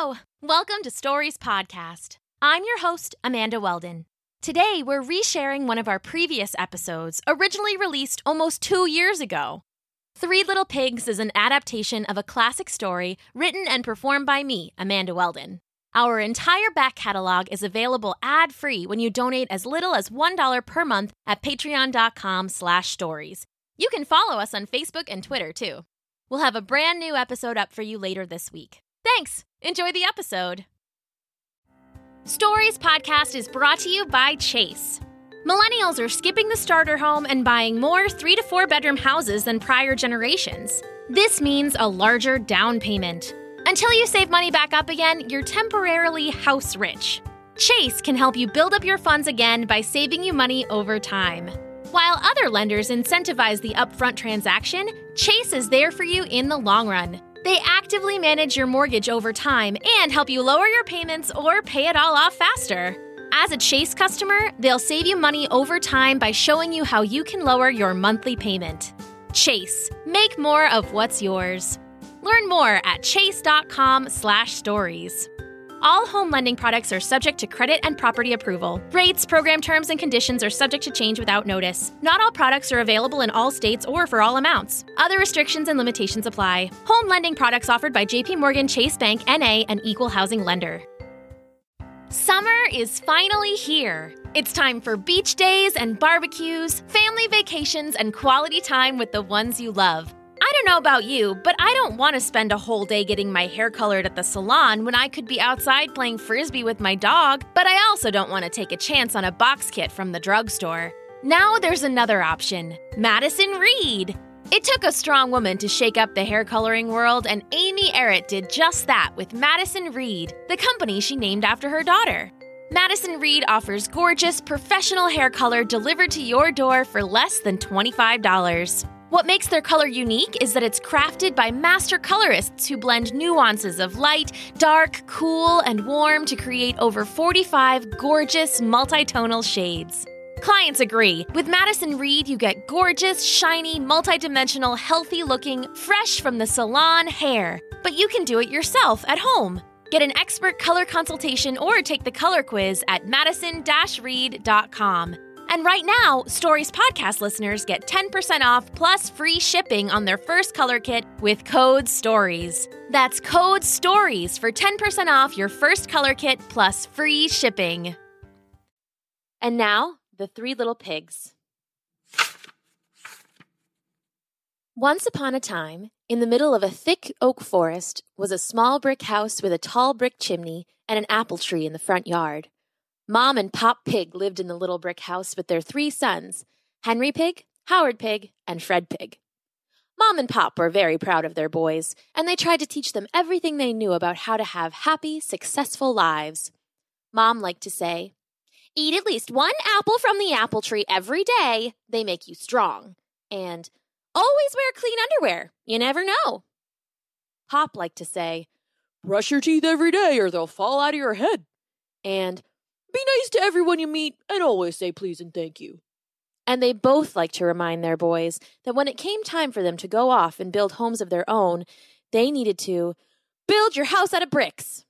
Welcome to Stories Podcast. I'm your host, Amanda Weldon. Today, we're resharing one of our previous episodes, originally released almost two years ago. Three Little Pigs is an adaptation of a classic story written and performed by me, Amanda Weldon. Our entire back catalog is available ad-free when you donate as little as $1 per month at patreon.com slash stories. You can follow us on Facebook and Twitter, too. We'll have a brand new episode up for you later this week. Thanks! Enjoy the episode. Stories Podcast is brought to you by Chase. Millennials are skipping the starter home and buying more three to four bedroom houses than prior generations. This means a larger down payment. Until you save money back up again, you're temporarily house rich. Chase can help you build up your funds again by saving you money over time. While other lenders incentivize the upfront transaction, Chase is there for you in the long run. They actively manage your mortgage over time and help you lower your payments or pay it all off faster. As a Chase customer, they'll save you money over time by showing you how you can lower your monthly payment. Chase, make more of what's yours. Learn more at chase.com/stories. All home lending products are subject to credit and property approval. Rates, program terms, and conditions are subject to change without notice. Not all products are available in all states or for all amounts. Other restrictions and limitations apply. Home lending products offered by JP Morgan Chase Bank NA an Equal Housing Lender. Summer is finally here. It's time for beach days and barbecues, family vacations, and quality time with the ones you love. I don't know about you, but I don't want to spend a whole day getting my hair colored at the salon when I could be outside playing frisbee with my dog, but I also don't want to take a chance on a box kit from the drugstore. Now there's another option Madison Reed. It took a strong woman to shake up the hair coloring world, and Amy Errett did just that with Madison Reed, the company she named after her daughter. Madison Reed offers gorgeous, professional hair color delivered to your door for less than $25. What makes their color unique is that it's crafted by master colorists who blend nuances of light, dark, cool, and warm to create over 45 gorgeous multitonal shades. Clients agree. With Madison Reed, you get gorgeous, shiny, multidimensional, healthy looking, fresh from the salon hair. But you can do it yourself at home. Get an expert color consultation or take the color quiz at madison reed.com. And right now, Stories Podcast listeners get 10% off plus free shipping on their first color kit with code STORIES. That's code STORIES for 10% off your first color kit plus free shipping. And now, the three little pigs. Once upon a time, in the middle of a thick oak forest, was a small brick house with a tall brick chimney and an apple tree in the front yard. Mom and Pop Pig lived in the little brick house with their three sons Henry Pig, Howard Pig, and Fred Pig. Mom and Pop were very proud of their boys, and they tried to teach them everything they knew about how to have happy, successful lives. Mom liked to say, Eat at least one apple from the apple tree every day. They make you strong. And always wear clean underwear. You never know. Pop liked to say, Brush your teeth every day or they'll fall out of your head. And be nice to everyone you meet and always say please and thank you. And they both liked to remind their boys that when it came time for them to go off and build homes of their own, they needed to build your house out of bricks.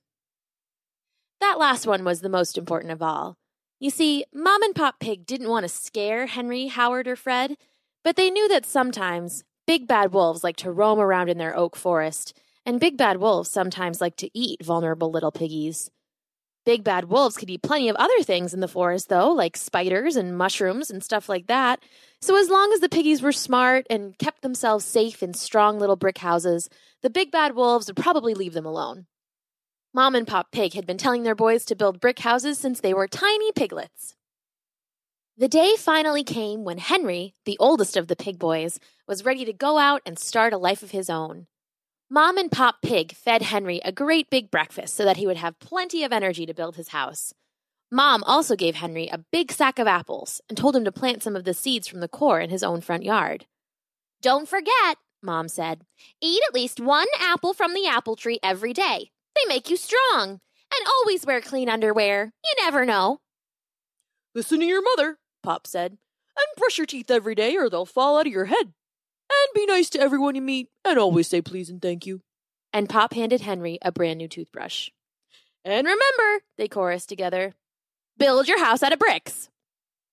That last one was the most important of all. You see, Mom and Pop Pig didn't want to scare Henry, Howard, or Fred, but they knew that sometimes big bad wolves like to roam around in their oak forest, and big bad wolves sometimes like to eat vulnerable little piggies. Big bad wolves could eat plenty of other things in the forest, though, like spiders and mushrooms and stuff like that. So, as long as the piggies were smart and kept themselves safe in strong little brick houses, the big bad wolves would probably leave them alone. Mom and Pop Pig had been telling their boys to build brick houses since they were tiny piglets. The day finally came when Henry, the oldest of the pig boys, was ready to go out and start a life of his own. Mom and Pop Pig fed Henry a great big breakfast so that he would have plenty of energy to build his house. Mom also gave Henry a big sack of apples and told him to plant some of the seeds from the core in his own front yard. Don't forget, Mom said, eat at least one apple from the apple tree every day. They make you strong. And always wear clean underwear. You never know. Listen to your mother, Pop said, and brush your teeth every day or they'll fall out of your head. And be nice to everyone you meet, and always say please and thank you. And Pop handed Henry a brand new toothbrush. And remember, they chorused together, build your house out of bricks.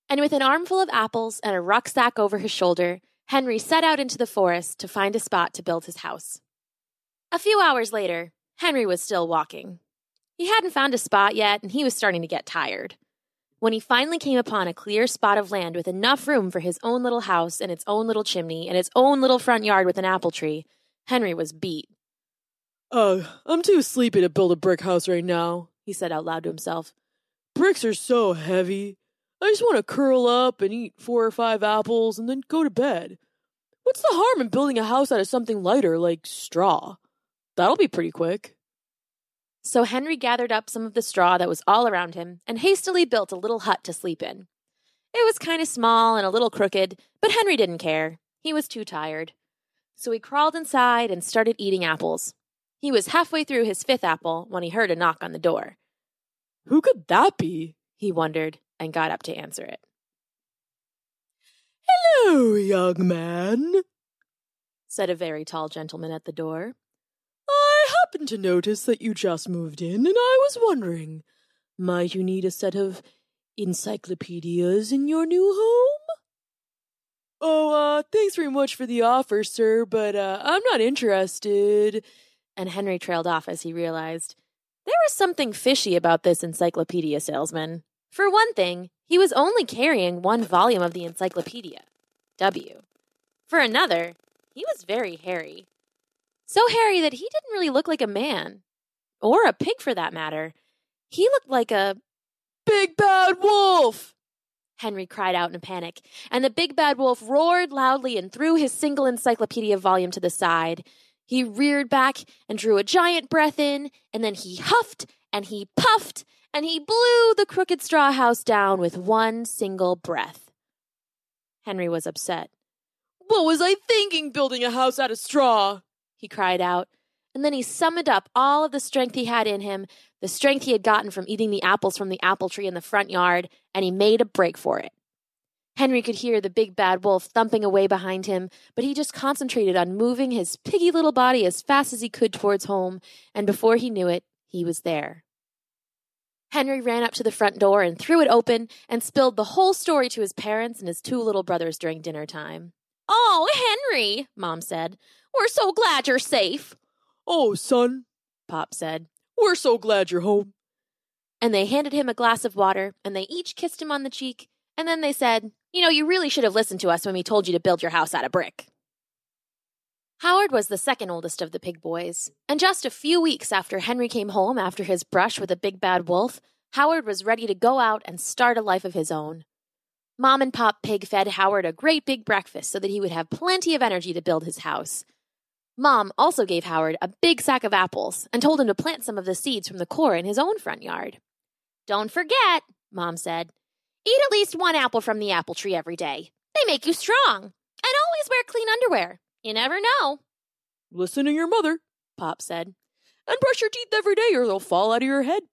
And with an armful of apples and a rucksack over his shoulder, Henry set out into the forest to find a spot to build his house. A few hours later, Henry was still walking. He hadn't found a spot yet, and he was starting to get tired. When he finally came upon a clear spot of land with enough room for his own little house and its own little chimney and its own little front yard with an apple tree, Henry was beat. Ugh, I'm too sleepy to build a brick house right now, he said out loud to himself. Bricks are so heavy. I just want to curl up and eat four or five apples and then go to bed. What's the harm in building a house out of something lighter like straw? That'll be pretty quick. So Henry gathered up some of the straw that was all around him and hastily built a little hut to sleep in. It was kind of small and a little crooked, but Henry didn't care. He was too tired. So he crawled inside and started eating apples. He was halfway through his fifth apple when he heard a knock on the door. Who could that be? He wondered and got up to answer it. Hello, young man, said a very tall gentleman at the door. Happened to notice that you just moved in, and I was wondering, might you need a set of encyclopedias in your new home? Oh, uh, thanks very much for the offer, sir, but, uh, I'm not interested. And Henry trailed off as he realized there was something fishy about this encyclopedia salesman. For one thing, he was only carrying one volume of the encyclopedia, W. For another, he was very hairy. So hairy that he didn't really look like a man, or a pig for that matter. He looked like a big bad wolf. Henry cried out in a panic, and the big bad wolf roared loudly and threw his single encyclopedia volume to the side. He reared back and drew a giant breath in, and then he huffed and he puffed and he blew the crooked straw house down with one single breath. Henry was upset. What was I thinking building a house out of straw? He cried out. And then he summoned up all of the strength he had in him, the strength he had gotten from eating the apples from the apple tree in the front yard, and he made a break for it. Henry could hear the big bad wolf thumping away behind him, but he just concentrated on moving his piggy little body as fast as he could towards home, and before he knew it, he was there. Henry ran up to the front door and threw it open and spilled the whole story to his parents and his two little brothers during dinner time. Oh, Henry, Mom said, we're so glad you're safe. Oh, son, Pop said, we're so glad you're home. And they handed him a glass of water and they each kissed him on the cheek, and then they said, You know, you really should have listened to us when we told you to build your house out of brick. Howard was the second oldest of the pig boys, and just a few weeks after Henry came home after his brush with a big bad wolf, Howard was ready to go out and start a life of his own. Mom and Pop Pig fed Howard a great big breakfast so that he would have plenty of energy to build his house. Mom also gave Howard a big sack of apples and told him to plant some of the seeds from the core in his own front yard. Don't forget, Mom said, eat at least one apple from the apple tree every day. They make you strong. And always wear clean underwear. You never know. Listen to your mother, Pop said. And brush your teeth every day or they'll fall out of your head.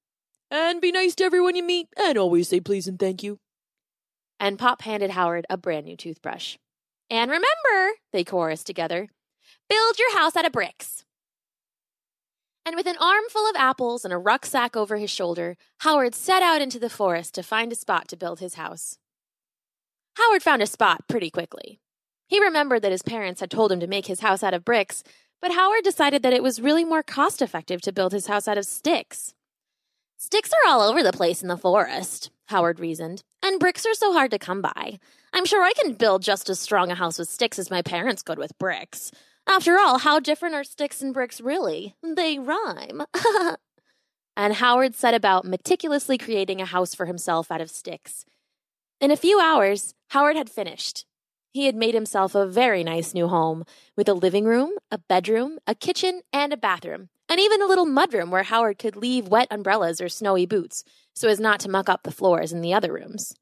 And be nice to everyone you meet and always say please and thank you. And Pop handed Howard a brand new toothbrush. And remember, they chorused together, build your house out of bricks. And with an armful of apples and a rucksack over his shoulder, Howard set out into the forest to find a spot to build his house. Howard found a spot pretty quickly. He remembered that his parents had told him to make his house out of bricks, but Howard decided that it was really more cost effective to build his house out of sticks. Sticks are all over the place in the forest, Howard reasoned, and bricks are so hard to come by. I'm sure I can build just as strong a house with sticks as my parents could with bricks. After all, how different are sticks and bricks really? They rhyme. and Howard set about meticulously creating a house for himself out of sticks. In a few hours, Howard had finished, he had made himself a very nice new home with a living room, a bedroom, a kitchen, and a bathroom, and even a little mudroom where Howard could leave wet umbrellas or snowy boots so as not to muck up the floors in the other rooms.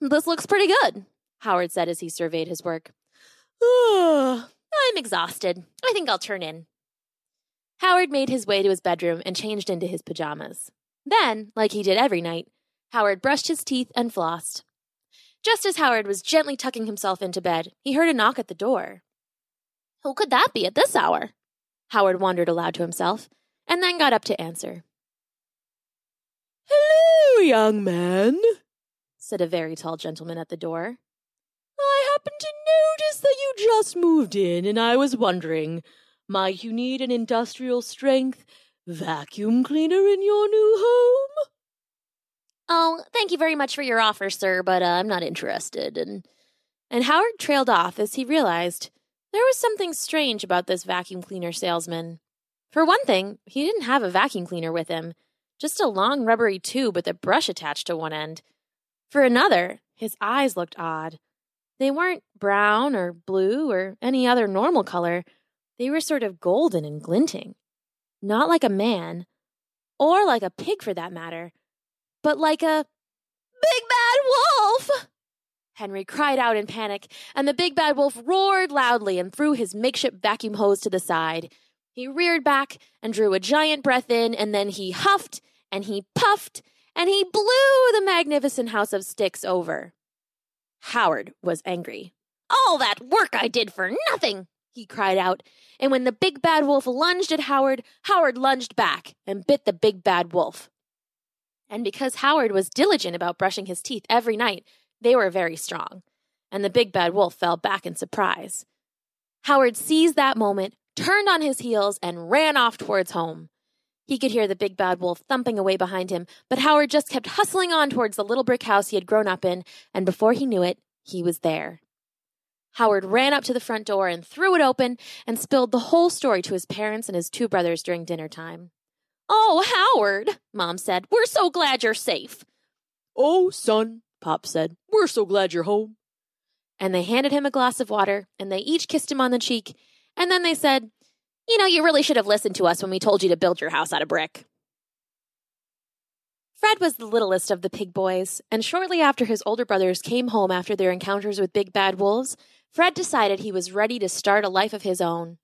This looks pretty good, Howard said as he surveyed his work. I'm exhausted. I think I'll turn in. Howard made his way to his bedroom and changed into his pajamas. Then, like he did every night, Howard brushed his teeth and flossed. Just as Howard was gently tucking himself into bed, he heard a knock at the door. Who could that be at this hour? Howard wondered aloud to himself, and then got up to answer. Hello, young man, said a very tall gentleman at the door. I happen to notice that you just moved in, and I was wondering, might you need an industrial strength vacuum cleaner in your new home? Oh, thank you very much for your offer, sir, but uh, I'm not interested. And and Howard trailed off as he realized there was something strange about this vacuum cleaner salesman. For one thing, he didn't have a vacuum cleaner with him, just a long rubbery tube with a brush attached to one end. For another, his eyes looked odd. They weren't brown or blue or any other normal color. They were sort of golden and glinting. Not like a man, or like a pig for that matter, but like a big bad wolf! Henry cried out in panic, and the big bad wolf roared loudly and threw his makeshift vacuum hose to the side. He reared back and drew a giant breath in, and then he huffed and he puffed and he blew the magnificent house of sticks over. Howard was angry. All that work I did for nothing, he cried out. And when the big bad wolf lunged at Howard, Howard lunged back and bit the big bad wolf. And because Howard was diligent about brushing his teeth every night, they were very strong. And the big bad wolf fell back in surprise. Howard seized that moment, turned on his heels, and ran off towards home. He could hear the big bad wolf thumping away behind him, but Howard just kept hustling on towards the little brick house he had grown up in, and before he knew it, he was there. Howard ran up to the front door and threw it open and spilled the whole story to his parents and his two brothers during dinner time. Oh, Howard, Mom said, we're so glad you're safe. Oh, son, Pop said, we're so glad you're home. And they handed him a glass of water, and they each kissed him on the cheek, and then they said, you know, you really should have listened to us when we told you to build your house out of brick. Fred was the littlest of the pig boys, and shortly after his older brothers came home after their encounters with big bad wolves, Fred decided he was ready to start a life of his own.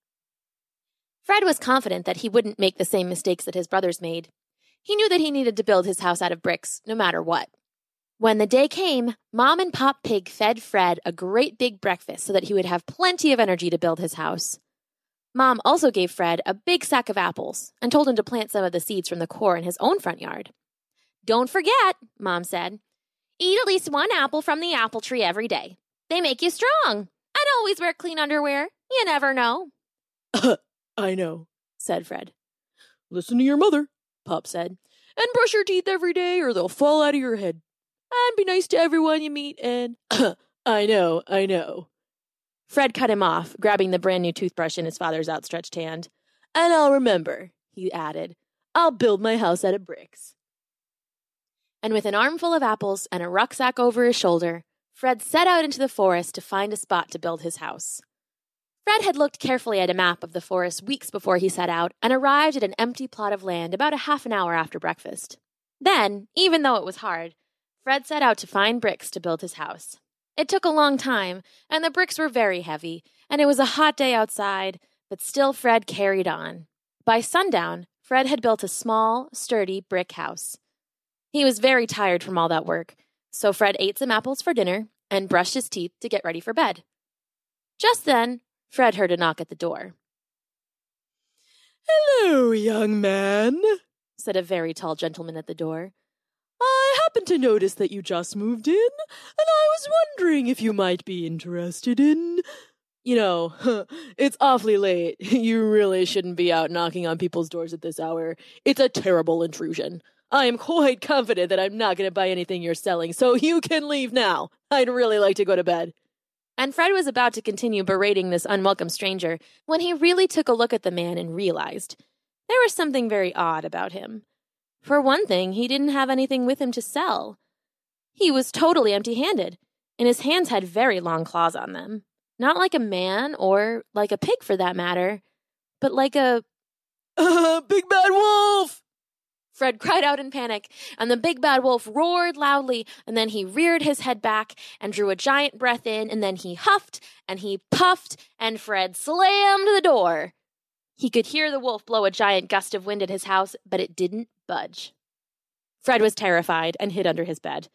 Fred was confident that he wouldn't make the same mistakes that his brothers made. He knew that he needed to build his house out of bricks, no matter what. When the day came, Mom and Pop Pig fed Fred a great big breakfast so that he would have plenty of energy to build his house. Mom also gave Fred a big sack of apples and told him to plant some of the seeds from the core in his own front yard. Don't forget, Mom said, eat at least one apple from the apple tree every day. They make you strong. And always wear clean underwear. You never know. I know, said Fred. Listen to your mother, Pop said, and brush your teeth every day or they'll fall out of your head. And be nice to everyone you meet and. I know, I know, Fred cut him off, grabbing the brand new toothbrush in his father's outstretched hand. And I'll remember, he added. I'll build my house out of bricks. And with an armful of apples and a rucksack over his shoulder, Fred set out into the forest to find a spot to build his house. Fred had looked carefully at a map of the forest weeks before he set out and arrived at an empty plot of land about a half an hour after breakfast. Then, even though it was hard, Fred set out to find bricks to build his house. It took a long time, and the bricks were very heavy, and it was a hot day outside, but still Fred carried on. By sundown, Fred had built a small, sturdy brick house. He was very tired from all that work, so Fred ate some apples for dinner and brushed his teeth to get ready for bed. Just then, Fred heard a knock at the door. Hello, young man, said a very tall gentleman at the door. Happened to notice that you just moved in, and I was wondering if you might be interested in. You know, it's awfully late. You really shouldn't be out knocking on people's doors at this hour. It's a terrible intrusion. I am quite confident that I'm not going to buy anything you're selling, so you can leave now. I'd really like to go to bed. And Fred was about to continue berating this unwelcome stranger when he really took a look at the man and realized there was something very odd about him. For one thing, he didn't have anything with him to sell. He was totally empty handed, and his hands had very long claws on them. Not like a man, or like a pig for that matter, but like a. Uh, big bad wolf! Fred cried out in panic, and the big bad wolf roared loudly, and then he reared his head back and drew a giant breath in, and then he huffed and he puffed, and Fred slammed the door. He could hear the wolf blow a giant gust of wind at his house, but it didn't budge. Fred was terrified and hid under his bed.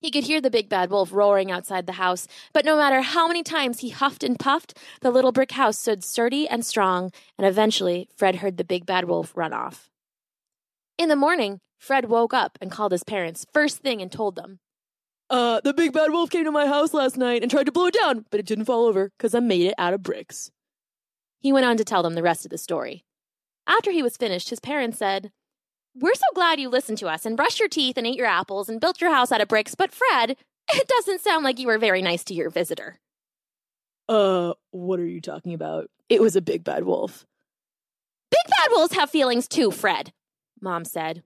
He could hear the big bad wolf roaring outside the house, but no matter how many times he huffed and puffed, the little brick house stood sturdy and strong, and eventually Fred heard the big bad wolf run off. In the morning, Fred woke up and called his parents first thing and told them. Uh, the big bad wolf came to my house last night and tried to blow it down, but it didn't fall over because I made it out of bricks. He went on to tell them the rest of the story. After he was finished, his parents said, We're so glad you listened to us and brushed your teeth and ate your apples and built your house out of bricks, but Fred, it doesn't sound like you were very nice to your visitor. Uh, what are you talking about? It was a big bad wolf. Big bad wolves have feelings too, Fred, Mom said.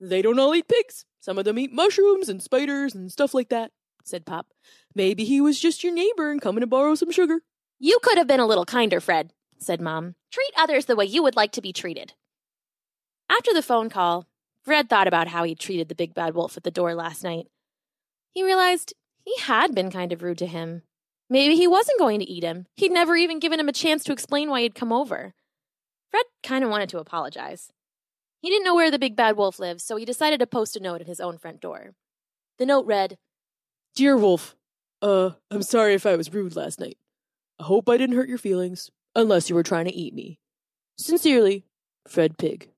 They don't all eat pigs. Some of them eat mushrooms and spiders and stuff like that, said Pop. Maybe he was just your neighbor and coming to borrow some sugar. You could have been a little kinder, Fred, said Mom. Treat others the way you would like to be treated. After the phone call, Fred thought about how he treated the big bad wolf at the door last night. He realized he had been kind of rude to him. Maybe he wasn't going to eat him. He'd never even given him a chance to explain why he'd come over. Fred kind of wanted to apologize. He didn't know where the big bad wolf lived, so he decided to post a note at his own front door. The note read Dear Wolf, uh, I'm sorry if I was rude last night. I hope I didn't hurt your feelings, unless you were trying to eat me. Sincerely, Fred Pig.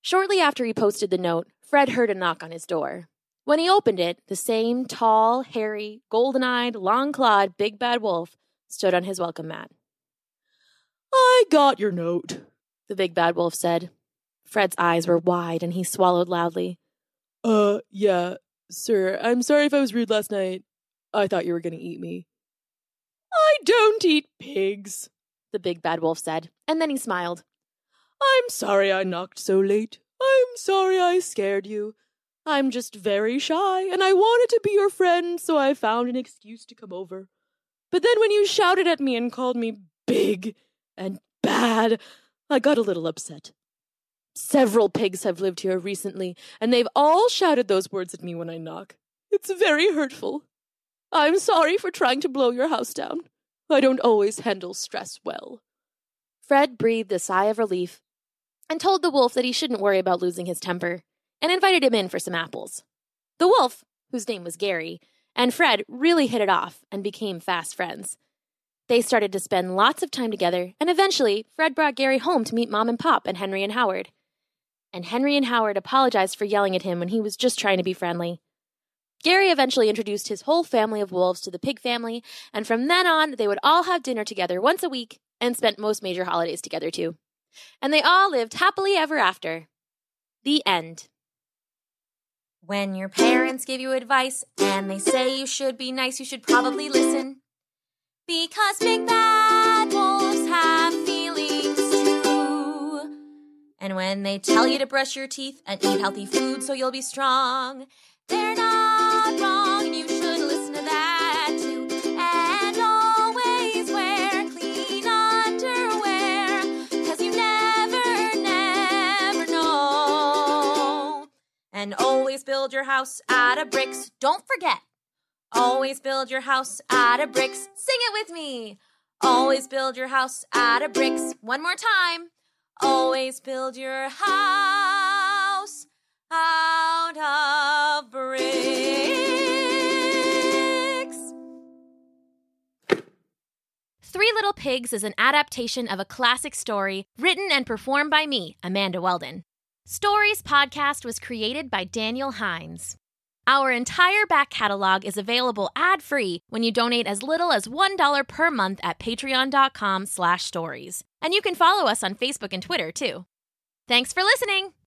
Shortly after he posted the note, Fred heard a knock on his door. When he opened it, the same tall, hairy, golden eyed, long clawed, big bad wolf stood on his welcome mat. I got your note, the big bad wolf said. Fred's eyes were wide and he swallowed loudly. Uh, yeah, sir. I'm sorry if I was rude last night. I thought you were going to eat me. Don't eat pigs, the big bad wolf said, and then he smiled. I'm sorry I knocked so late. I'm sorry I scared you. I'm just very shy, and I wanted to be your friend, so I found an excuse to come over. But then when you shouted at me and called me big and bad, I got a little upset. Several pigs have lived here recently, and they've all shouted those words at me when I knock. It's very hurtful. I'm sorry for trying to blow your house down. I don't always handle stress well. Fred breathed a sigh of relief and told the wolf that he shouldn't worry about losing his temper and invited him in for some apples. The wolf, whose name was Gary, and Fred really hit it off and became fast friends. They started to spend lots of time together, and eventually, Fred brought Gary home to meet Mom and Pop and Henry and Howard. And Henry and Howard apologized for yelling at him when he was just trying to be friendly. Gary eventually introduced his whole family of wolves to the pig family, and from then on, they would all have dinner together once a week and spent most major holidays together too. And they all lived happily ever after. The end. When your parents give you advice and they say you should be nice, you should probably listen. Because big bad wolves have feelings too. And when they tell you to brush your teeth and eat healthy food so you'll be strong, they're not wrong and you should listen to that too. And always wear clean underwear, cause you never, never know. And always build your house out of bricks. Don't forget. Always build your house out of bricks. Sing it with me. Always build your house out of bricks. One more time. Always build your house out of bricks. Three Little Pigs is an adaptation of a classic story written and performed by me, Amanda Weldon. Stories podcast was created by Daniel Hines. Our entire back catalog is available ad-free when you donate as little as $1 per month at patreon.com slash stories. And you can follow us on Facebook and Twitter, too. Thanks for listening!